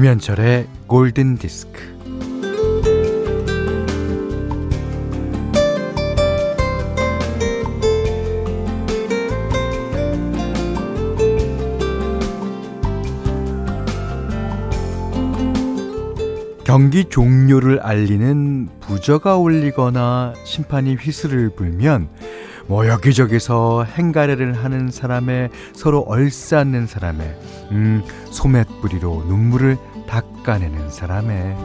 김현철의 골든 디스크. 경기 종료를 알리는 부저가 울리거나 심판이 휘슬을 불면 뭐 여기저기서 행가래를 하는 사람의 서로 얼싸는 사람의 음 소맷부리로 눈물을 닦아내는 사람의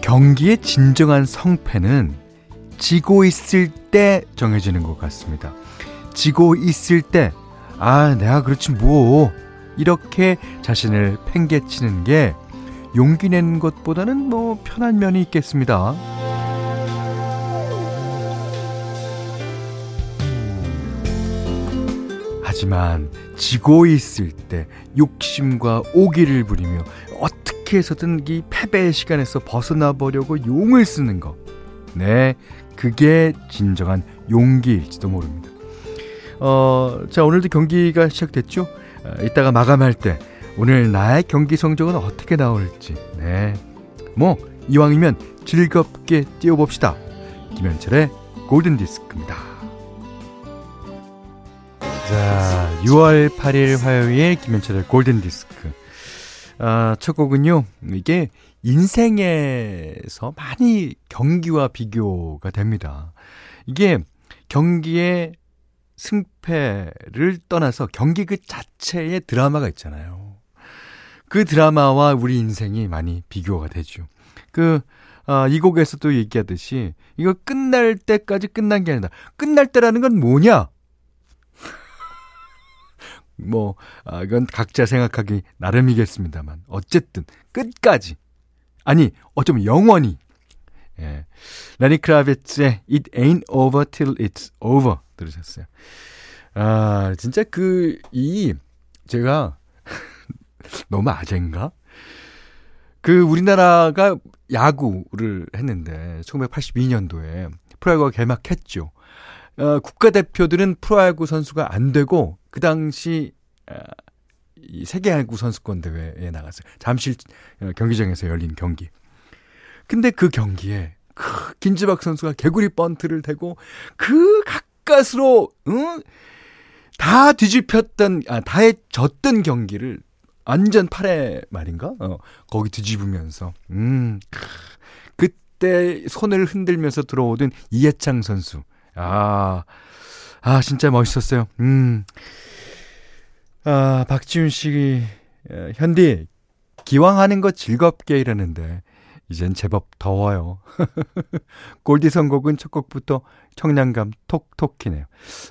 경기의 진정한 성패는 지고 있을 때 정해지는 것 같습니다. 지고 있을 때, 아, 내가 그렇지 뭐. 이렇게 자신을 팽개치는 게 용기 내는 것보다는 뭐 편한 면이 있겠습니다. 하지만 지고 있을 때 욕심과 오기를 부리며 어떻게 해서든 이 패배의 시간에서 벗어나 보려고 용을 쓰는 것. 네, 그게 진정한 용기일지도 모릅니다. 어, 자, 오늘도 경기가 시작됐죠? 어, 이따가 마감할 때 오늘 나의 경기 성적은 어떻게 나올지. 네. 뭐, 이왕이면 즐겁게 뛰어봅시다. 김현철의 골든 디스크입니다. 자, 6월 8일 화요일 김현철의 골든 디스크. 아, 첫 곡은요. 이게 인생에서 많이 경기와 비교가 됩니다. 이게 경기의 승패를 떠나서 경기 그 자체의 드라마가 있잖아요. 그 드라마와 우리 인생이 많이 비교가 되죠. 그, 아, 이 곡에서도 얘기하듯이, 이거 끝날 때까지 끝난 게 아니다. 끝날 때라는 건 뭐냐? 뭐, 아, 이건 각자 생각하기 나름이겠습니다만. 어쨌든, 끝까지. 아니, 어쩌면 영원히. 예. 레니 크라비츠의 It Ain't Over Till It's Over 들으셨어요. 아, 진짜 그, 이, 제가, 너무 아재인가? 그 우리나라가 야구를 했는데 1982년도에 프로야구가 개막했죠. 어, 국가대표들은 프로야구 선수가 안 되고 그 당시 어, 이 세계야구 선수권 대회에 나갔어요. 잠실 어, 경기장에서 열린 경기. 근데 그 경기에 그 김지박 선수가 개구리 번트를 대고 그 가까스로 응? 다 뒤집혔던 아 다해 졌던 경기를 완전 팔에 말인가? 어, 거기 뒤집으면서 음 그때 손을 흔들면서 들어오던 이해창 선수 아, 아 진짜 멋있었어요. 음. 아 박지훈 씨 현디 기왕 하는 거 즐겁게 이러는데 이젠 제법 더워요. 골디 선곡은 첫 곡부터 청량감 톡톡히네요.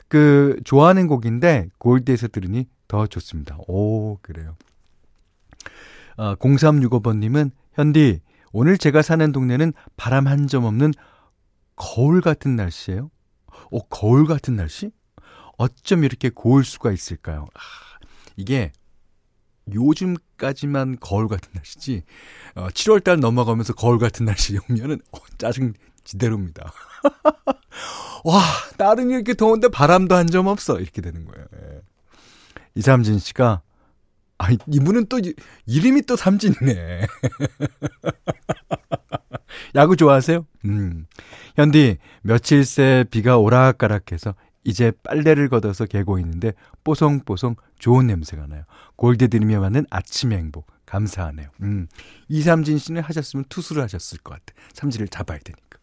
그 좋아하는 곡인데 골디에서 들으니 더 좋습니다. 오 그래요. 아, 0365번님은 현디 오늘 제가 사는 동네는 바람 한 점 없는 거울 같은 날씨예요. 어 거울 같은 날씨? 어쩜 이렇게 고울 수가 있을까요? 아, 이게 요즘까지만 거울 같은 날씨지, 어, 7월달 넘어가면서 거울 같은 날씨 오면은, 어, 짜증 지대로입니다. 와, 나는 이렇게 더운데 바람도 한 점 없어. 이렇게 되는 거예요. 예. 이삼진 씨가, 아, 이분은 또, 이름이 또 삼진이네. 야구 좋아하세요? 음. 현디, 며칠 새 비가 오락가락해서 이제 빨래를 걷어서 개고 있는데 뽀송뽀송 좋은 냄새가 나요. 골드 들으며 맞는 아침의 행복. 감사하네요. 음. 이삼진 씨는 하셨으면 투수를 하셨을 것 같아. 삼진을 잡아야 되니까.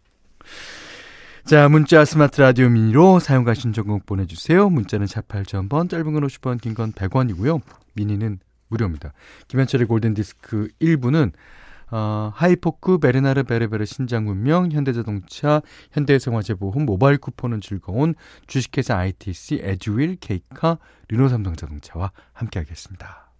자, 문자 스마트 라디오 미니로 사용과 신청곡 보내주세요. 문자는 샵 8000번, 짧은 건 50원, 긴건 100원이고요. 미니는 무료입니다. 김현철의 골든디스크 1부는 어, 하이포크, 베르나르 베르베르 신작 문명, 현대자동차, 현대해상화재보험, 모바일 쿠폰은 즐거운 주식회사 ITC, 에듀윌, 케이카, 르노삼성자동차와 함께하겠습니다.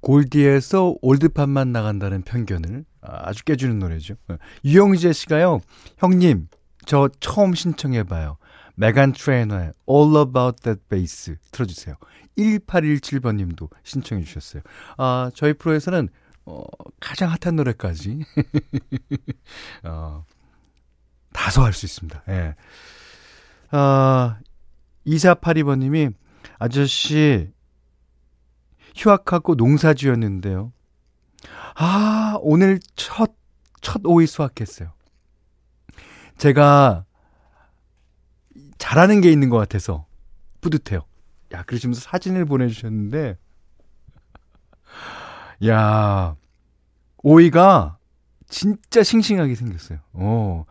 골디에서 올드팝만 나간다는 편견을 아주 깨주는 노래죠. 어, 유영재 씨가요, 형님, 저 처음 신청해봐요. 메간 트레이너의 All About That Bass 틀어주세요. 1817번님도 신청해 주셨어요. 아, 저희 프로에서는 어, 가장 핫한 노래까지 어, 다소 할 수 있습니다. 예. 아, 2482번님이 아저씨 휴학하고 농사 지었는데요. 아, 오늘 첫, 첫 오이 수확했어요. 제가 잘하는 게 있는 것 같아서 뿌듯해요. 야, 그러시면서 사진을 보내주셨는데, 야, 오이가 진짜 싱싱하게 생겼어요. 어,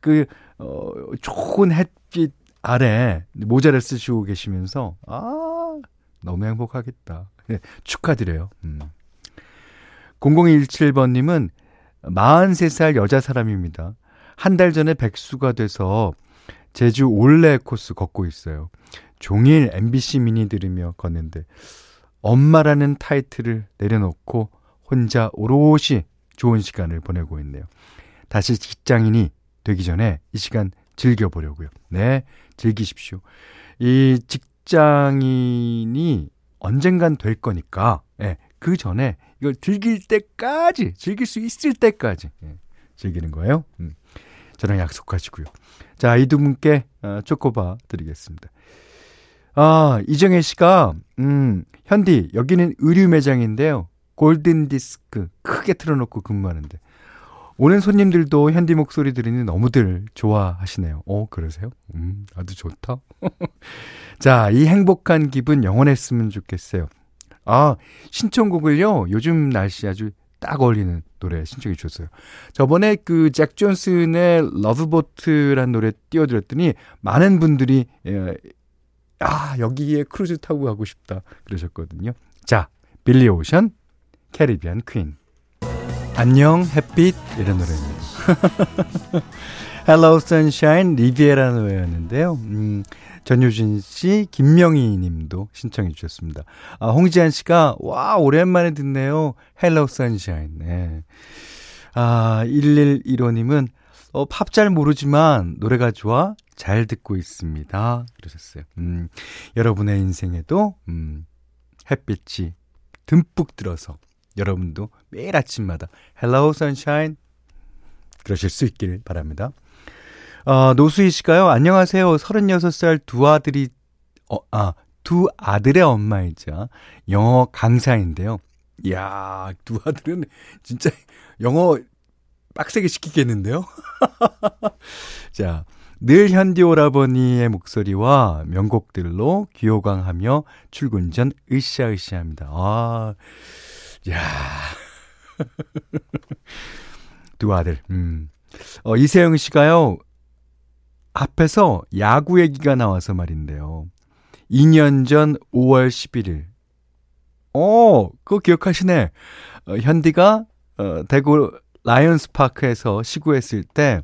그, 어, 좋은 햇빛 아래 모자를 쓰시고 계시면서, 아, 너무 행복하겠다. 네, 축하드려요. 음. 0017번님은 43살 여자 사람입니다. 한 달 전에 백수가 돼서 제주 올레 코스 걷고 있어요. 종일 MBC 미니 들으며 걷는데 엄마라는 타이틀을 내려놓고 혼자 오롯이 좋은 시간을 보내고 있네요. 다시 직장인이 되기 전에 이 시간 즐겨보려고요. 네, 즐기십시오. 이 직장인이 언젠간 될 거니까, 예, 그 전에 이걸 즐길 때까지, 즐길 수 있을 때까지, 예, 즐기는 거예요. 음, 저랑 약속하시고요. 자, 이 두 분께 어, 초코바 드리겠습니다. 아, 이정혜 씨가, 음, 현디, 여기는 의류 매장인데요. 골든 디스크 크게 틀어놓고 근무하는데. 오는 손님들도 현디 목소리 들으니 너무들 좋아하시네요. 어, 그러세요? 음, 아주 좋다. 자, 이 행복한 기분 영원했으면 좋겠어요. 아, 신청곡을요, 요즘 날씨 아주 딱 어울리는 노래 신청해 주셨어요. 저번에 그 잭 존슨의 러브보트란 노래 띄워드렸더니 많은 분들이, 예, 아, 여기에 크루즈 타고 가고 싶다. 그러셨거든요. 자, 빌리 오션, Caribbean Queen. 안녕, 햇빛. 이런 노래입니다. Hello Sunshine, 리비에라 노래였는데요. 음, 전효진 씨, 김명희 님도 신청해 주셨습니다. 아, 홍지한 씨가, 와, 오랜만에 듣네요. Hello Sunshine. 네. 아, 1115님은, 어, 팝 잘 모르지만 노래가 좋아 잘 듣고 있습니다. 그러셨어요. 음, 여러분의 인생에도, 음, 햇빛이 듬뿍 들어서 여러분도 매일 아침마다 Hello Sunshine 그러실 수 있길 바랍니다. 어, 노수희 씨가요. 안녕하세요. 36살 두 아들이 어, 아, 두 아들의 엄마이자 영어 강사인데요. 이야, 두 아들은 진짜 영어 빡세게 시키겠는데요? 자, 늘 현디 오라버니의 목소리와 명곡들로 귀호강하며 출근 전 으쌰으쌰합니다. 아, 야. 두 아들. 음. 어, 이세영 씨가요. 앞에서 야구 얘기가 나와서 말인데요. 2년 전 5월 11일. 어, 그거 기억하시네. 어, 현디가 어, 대구 라이언스 파크에서 시구했을 때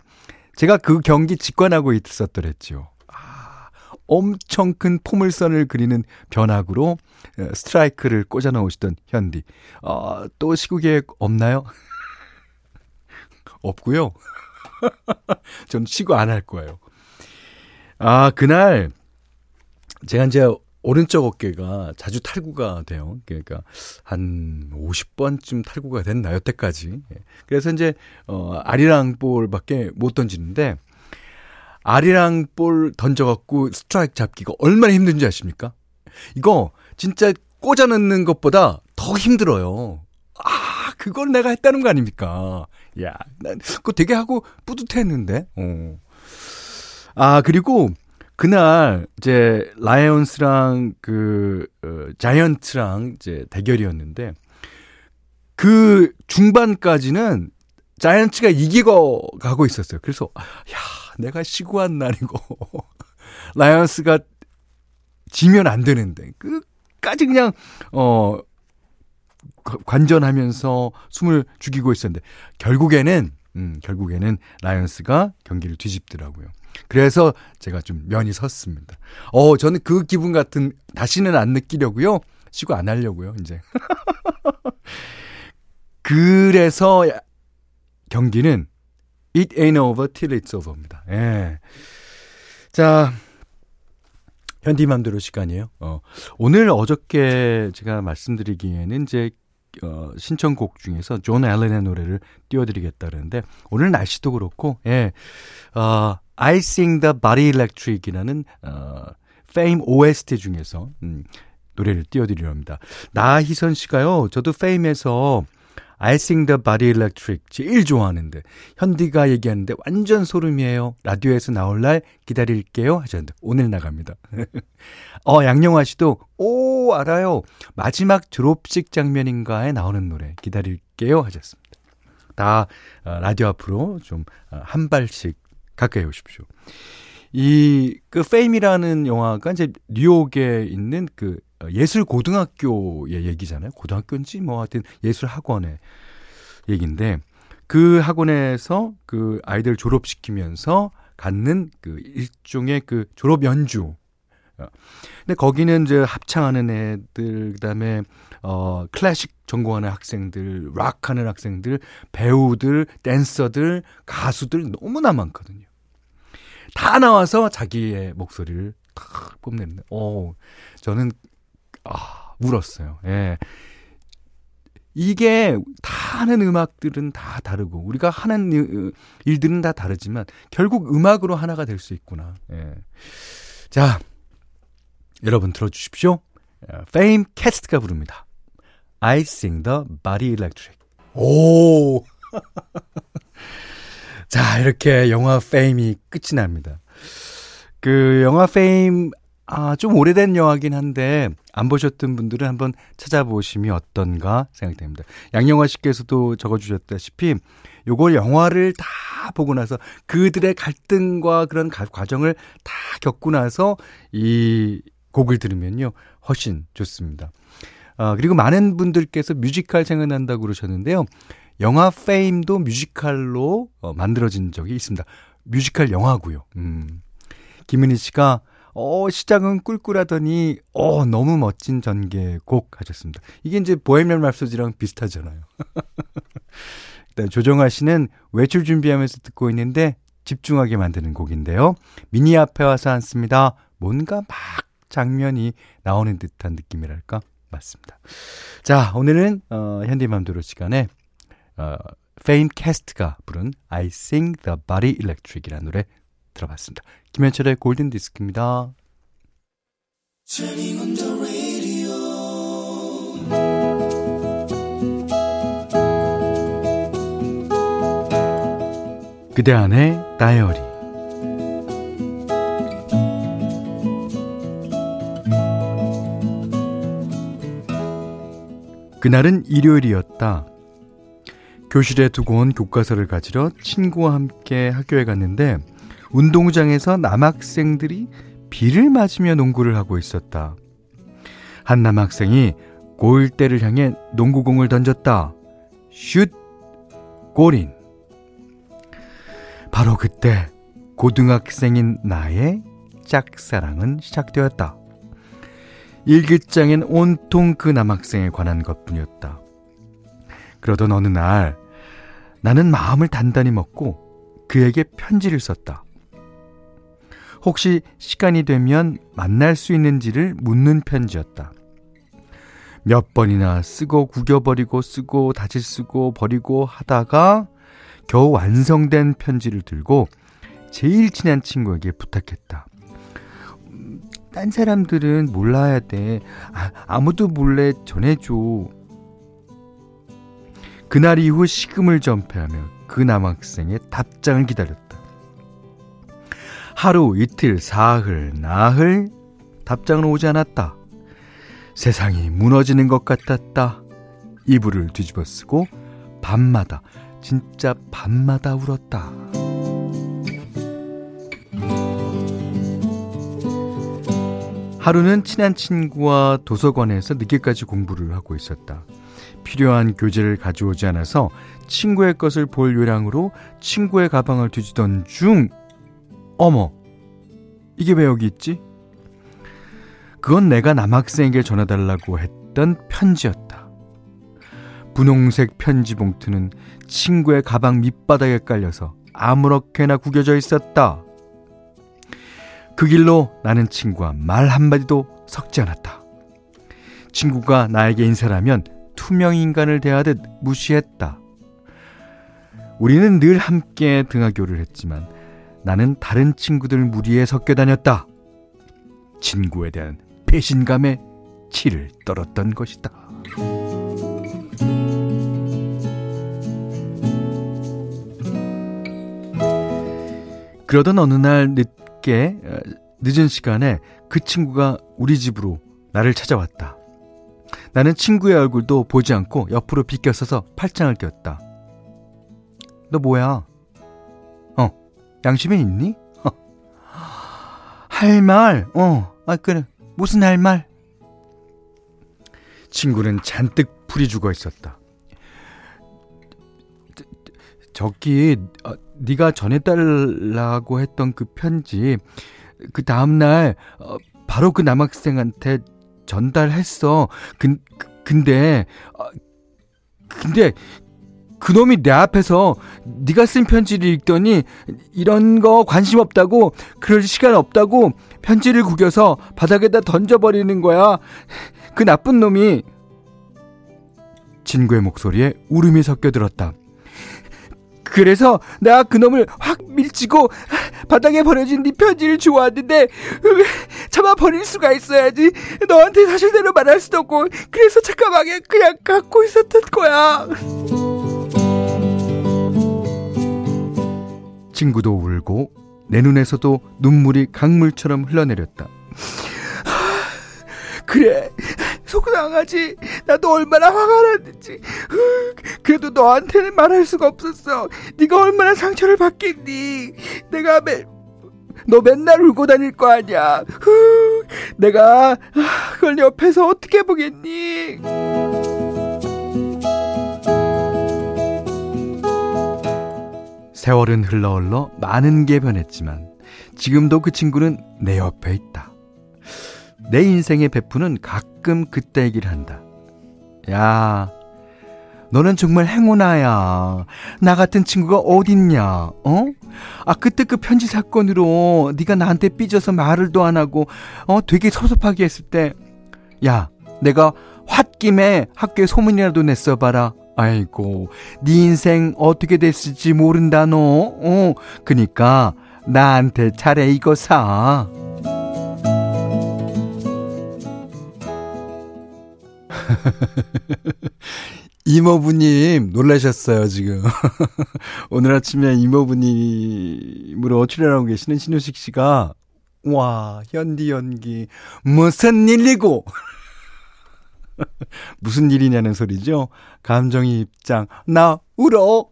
제가 그 경기 직관하고 있었더랬죠. 아, 엄청 큰 포물선을 그리는 변화구로 어, 스트라이크를 꽂아 넣으시던 현디. 어, 또 시구 계획 없나요? 없고요. 전 시구 안 할 거예요. 아, 그날 제가 이제 오른쪽 어깨가 자주 탈구가 돼요. 그러니까 한 50번쯤 탈구가 됐나 여태까지. 예. 그래서 이제 어 아리랑 볼밖에 못 던지는데 아리랑 볼 던져갖고 스트라이크 잡기가 얼마나 힘든지 아십니까? 이거 진짜 꽂아 넣는 것보다 더 힘들어요. 아, 그걸 내가 했다는 거 아닙니까? 야, 난 그거 되게 하고 뿌듯했는데. 어. 아, 그리고 그날 이제 라이온스랑 그 어, 자이언트랑 이제 대결이었는데 그 중반까지는 자이언츠가 이기고 가고 있었어요. 그래서 야, 내가 시구한 날이고 라이온스가 지면 안 되는데 끝까지 그냥 어 관전하면서 숨을 죽이고 있었는데 결국에는 음, 결국에는 라이언스가 경기를 뒤집더라고요. 그래서 제가 좀 면이 섰습니다. 어, 저는 그 기분 같은 다시는 안 느끼려고요. 시구 안 하려고요, 이제. 그래서 경기는 It ain't over till it's over입니다. 예. 자, 현디맘대로 시간이에요. 어, 오늘 어저께 제가 말씀드리기에는 이제 어, 신청곡 중에서 존 앨런의 노래를 띄워드리겠다 그러는데 오늘 날씨도 그렇고 예, 어, I Sing the Body Electric이라는 어, Fame OST 중에서 음, 노래를 띄워드리려 합니다. 나희선 씨가요. 저도 Fame에서 I Sing the Body Electric 제일 좋아하는데 현디가 얘기하는데 완전 소름이에요. 라디오에서 나올 날 기다릴게요 하셨는데 오늘 나갑니다. 어 양영화 씨도 오 알아요. 마지막 졸업식 장면인가에 나오는 노래 기다릴게요 하셨습니다. 다 어, 라디오 앞으로 좀한 어, 발씩 가까이 오십시오. 이, 그, 페임이라는 영화가 이제 뉴욕에 있는 그 예술 고등학교의 얘기잖아요. 고등학교인지 뭐 하여튼 예술 학원의 얘기인데 그 학원에서 그 아이들 졸업시키면서 갖는 그 일종의 그 졸업 연주. 어. 근데 거기는 이제 합창하는 애들, 그 다음에, 어, 클래식 전공하는 학생들, 락 하는 학생들, 배우들, 댄서들, 가수들 너무나 많거든요. 다 나와서 자기의 목소리를 탁 뽐내는. 어, 저는 아, 울었어요. 예. 이게 다 하는 음악들은 다 다르고 우리가 하는 일들은 다 다르지만 결국 음악으로 하나가 될 수 있구나. 예. 자, 여러분 들어주십시오. 페임 캐스트가 부릅니다. I sing the body electric. 오! 자, 이렇게 영화 페임이 끝이 납니다. 그 영화 페임 아, 좀 오래된 영화긴 한데 안 보셨던 분들은 한번 찾아보시면 어떤가 생각됩니다. 양영화 씨께서도 적어주셨다시피 요걸 영화를 다 보고 나서 그들의 갈등과 그런 과정을 다 겪고 나서 이 곡을 들으면요 훨씬 좋습니다. 아, 그리고 많은 분들께서 뮤지컬 생각난다고 그러셨는데요. 영화 페임도 뮤지컬로 어, 만들어진 적이 있습니다. 뮤지컬 영화고요. 음. 김은희 씨가 어, 시작은 꿀꿀하더니, 어, 너무 멋진 전개곡 하셨습니다. 이게 이제 Bohemian Rhapsody랑 비슷하잖아요. 일단 조정아 씨는 외출 준비하면서 듣고 있는데 집중하게 만드는 곡인데요. 미니 앞에 와서 앉습니다. 뭔가 막 장면이 나오는 듯한 느낌이랄까? 맞습니다. 자, 오늘은, 어, 현대맘대로 시간에, 어, 페임 캐스트가 부른 I Sing the Body Electric이라는 노래 들어봤습니다. 김현철의 골든 디스크입니다. 그대 안의 다이어리 그날은 일요일이었다. 교실에 두고 온 교과서를 가지러 친구와 함께 학교에 갔는데 운동장에서 남학생들이 비를 맞으며 농구를 하고 있었다. 한 남학생이 골대를 향해 농구공을 던졌다. 슛! 골인. 바로 그때 고등학생인 나의 짝사랑은 시작되었다. 일기장엔 온통 그 남학생에 관한 것 뿐이었다. 그러던 어느 날 나는 마음을 단단히 먹고 그에게 편지를 썼다. 혹시 시간이 되면 만날 수 있는지를 묻는 편지였다. 몇 번이나 쓰고 구겨버리고 쓰고 다시 쓰고 버리고 하다가 겨우 완성된 편지를 들고 제일 친한 친구에게 부탁했다. 딴 사람들은 몰라야 돼. 아, 아무도 몰래 전해줘. 그날 이후 식음을 전폐하며 그 남학생의 답장을 기다렸다. 하루, 이틀, 사흘, 나흘 답장은 오지 않았다. 세상이 무너지는 것 같았다. 이불을 뒤집어 쓰고 밤마다, 진짜 밤마다 울었다. 하루는 친한 친구와 도서관에서 늦게까지 공부를 하고 있었다. 필요한 교재를 가져오지 않아서 친구의 것을 볼 요량으로 친구의 가방을 뒤지던 중 어머, 이게 왜 여기 있지? 그건 내가 남학생에게 전해달라고 했던 편지였다. 분홍색 편지 봉투는 친구의 가방 밑바닥에 깔려서 아무렇게나 구겨져 있었다. 그 길로 나는 친구와 말 한마디도 섞지 않았다. 친구가 나에게 인사를 하면 투명 인간을 대하듯 무시했다. 우리는 늘 함께 등하교를 했지만 나는 다른 친구들 무리에 섞여 다녔다. 친구에 대한 배신감에 치를 떨었던 것이다. 그러던 어느 날 늦게 어, 늦은 시간에 그 친구가 우리 집으로 나를 찾아왔다. 나는 친구의 얼굴도 보지 않고 옆으로 비껴서서 팔짱을 꼈다. 너 뭐야? 어, 양심이 있니? 어. 할 말, 어, 아, 그래. 무슨 할 말? 친구는 잔뜩 풀이 죽어 있었다. 저기, 어, 네가 전해달라고 했던 그 편지, 그 다음날, 어, 바로 그 남학생한테 전달했어. 그, 근데, 어, 근데, 그놈이 내 앞에서 네가 쓴 편지를 읽더니 이런 거 관심 없다고 그럴 시간 없다고 편지를 구겨서 바닥에다 던져버리는 거야. 그 나쁜 놈이 친구의 목소리에 울음이 섞여 들었다. 그래서 내가 그놈을 확 밀치고 바닥에 버려진 네 편지를 주워왔는데 참아 버릴 수가 있어야지 너한테 사실대로 말할 수도 없고 그래서 잠깐만에 그냥 갖고 있었던 거야. 친구도 울고 내 눈에서도 눈물이 강물처럼 흘러내렸다. 그래 속상하지? 나도 얼마나 화가 났는지. 그래도 너한테는 말할 수가 없었어. 네가 얼마나 상처를 받겠니? 내가 매, 너 맨날 울고 다닐 거 아니야. 내가 그걸 옆에서 어떻게 보겠니? 세월은 흘러 흘러 많은 게 변했지만 지금도 그 친구는 내 옆에 있다. 내 인생의 베푸는 가끔 그때 얘기를 한다. 야, 너는 정말 행운아야. 나 같은 친구가 어딨냐? 어? 아 그때 그 편지 사건으로 네가 나한테 삐져서 말을도 안 하고 어 되게 섭섭하게 했을 때, 야, 내가 홧김에 학교에 소문이라도 냈어 봐라. 아이고, 네 인생 어떻게 됐을지 모른다, 너. 어, 그니까, 나한테 차례 이거 사. 이모부님 놀라셨어요 지금. 오늘 아침에 이모부님으로 출연하고 계시는 신효식 씨가 와 현디 연기 무슨 일이고 무슨 일이냐는 소리죠. 감정이 입장. 나 울어.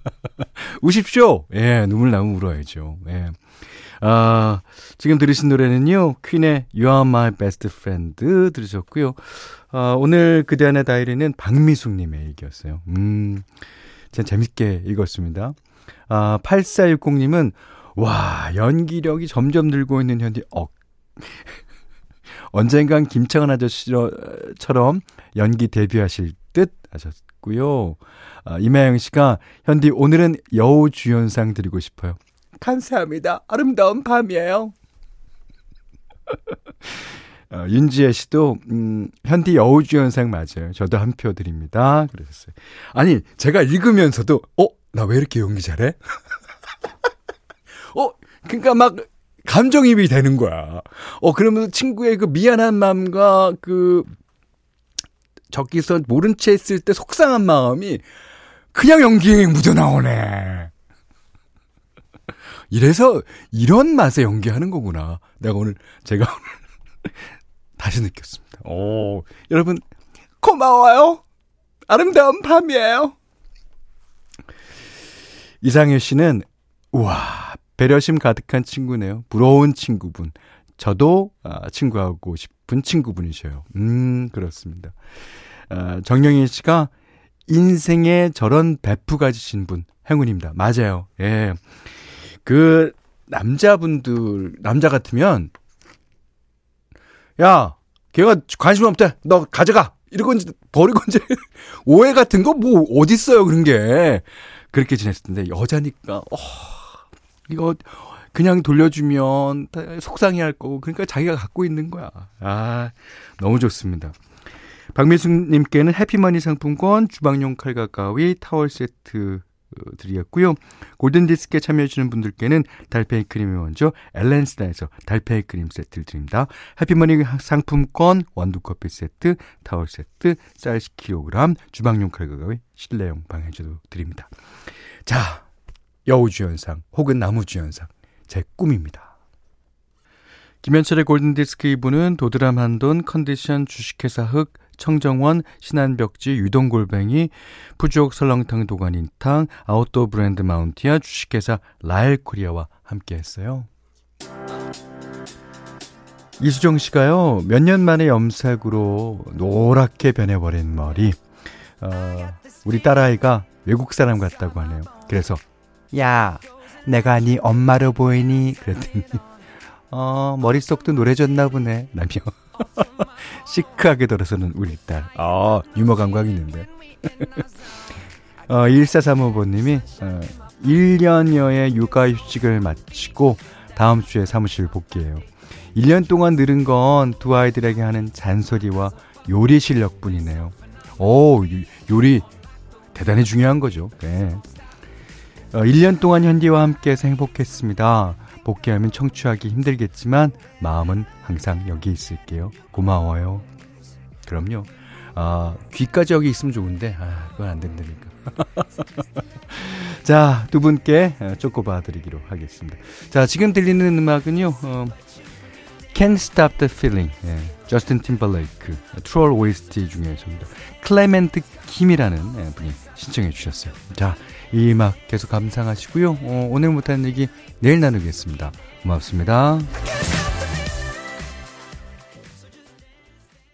우십시오. 예, 눈물 나면 울어야죠. 예. 아, 지금 들으신 노래는요, 퀸의 You Are My Best Friend 들으셨고요. 아, 오늘 그대 안의 다이리는 박미숙 님의 얘기였어요. 음, 참 재밌게 읽었습니다. 아, 8460님은, 와, 연기력이 점점 늘고 있는 현디, 억. 언젠간 김창완 아저씨처럼 연기 데뷔하실 듯 하셨고요. 아, 임하영 씨가 현디 오늘은 여우 주연상 드리고 싶어요. 감사합니다. 아름다운 밤이에요. 어, 윤지혜 씨도 음, 현디 여우주연상 맞아요. 저도 한 표 드립니다. 그러셨어요. 아니 제가 읽으면서도 어 나 왜 이렇게 연기 잘해? 어 그러니까 막 감정입이 되는 거야. 어, 그러면서 친구의 그 미안한 마음과 그, 저기서 모른 채 했을 때 속상한 마음이 그냥 연기에 묻어 나오네. 이래서 이런 맛에 연기하는 거구나. 내가 오늘, 제가 다시 느꼈습니다. 오, 여러분, 고마워요. 아름다운 밤이에요. 이상효 씨는, 우와, 배려심 가득한 친구네요. 부러운 친구분. 저도 아, 친구하고 싶은 친구분이셔요. 음, 그렇습니다. 아, 정영희 씨가 인생에 저런 베프 가지신 분 행운입니다. 맞아요. 예. 그 남자분들 남자 같으면 야, 걔가 관심 없대. 너 가져가. 이러고 이제 버리고 이제 오해 같은 거 뭐 어디 있어요 그런 게 그렇게 지냈을 텐데 여자니까 어. 이거 그냥 돌려주면 속상해 할 거고 그러니까 자기가 갖고 있는 거야. 아, 너무 좋습니다. 박미숙님께는 해피머니 상품권, 주방용 칼과 가위, 타월 세트 드리겠고요. 골든디스크에 참여해주시는 분들께는 달팽이 크림의 원조 엘렌스다에서 달팽이 크림 세트를 드립니다. 해피머니 상품권, 원두커피 세트, 타월 세트, 쌀 10kg, 주방용 칼과 실내용 방해제도 드립니다. 자, 여우주연상 혹은 나무주연상 제 꿈입니다. 김현철의 골든디스크 2부는 도드람 한돈 컨디션 주식회사 흑 청정원, 신한벽지, 유동골뱅이, 푸주옥 설렁탕 도가니탕, 아웃도어 브랜드 마운티아, 주식회사 라엘코리아와 함께 했어요. 이수정 씨가요, 몇 년 만에 염색으로 노랗게 변해버린 머리. 어, 우리 딸아이가 외국 사람 같다고 하네요. 그래서, 야, 내가 네 엄마로 보이니? 그랬더니, 어, 머릿속도 노래졌나 보네. 라며. 시크하게 들어서는 우리 딸. 아, 유머 감각 있는데. 어, 1435번님이, 어, 1년여의 육아휴직을 마치고 다음 주에 사무실 복귀해요. 1년 동안 늘은 건 두 아이들에게 하는 잔소리와 요리 실력 뿐이네요. 오, 요리 대단히 중요한 거죠. 네. 어, 1년 동안 현디와 함께해서 행복했습니다. 복귀하면 청취하기 힘들겠지만 마음은 항상 여기 있을게요. 고마워요. 그럼요. 아, 귀까지 여기 있으면 좋은데, 아, 그건 안 된다니까. 자, 두 분께 쪼꼬봐 드리기로 하겠습니다. 자, 지금 들리는 음악은요, 어, Can't Stop the Feeling. 예, 저스틴 팀벌레이크, 트롤 OST 중에서입니다. 클레멘트 김이라는 예, 분이 신청해 주셨어요. 자, 이 음악 계속 감상하시고요. 어, 오늘 못한 얘기 내일 나누겠습니다. 고맙습니다.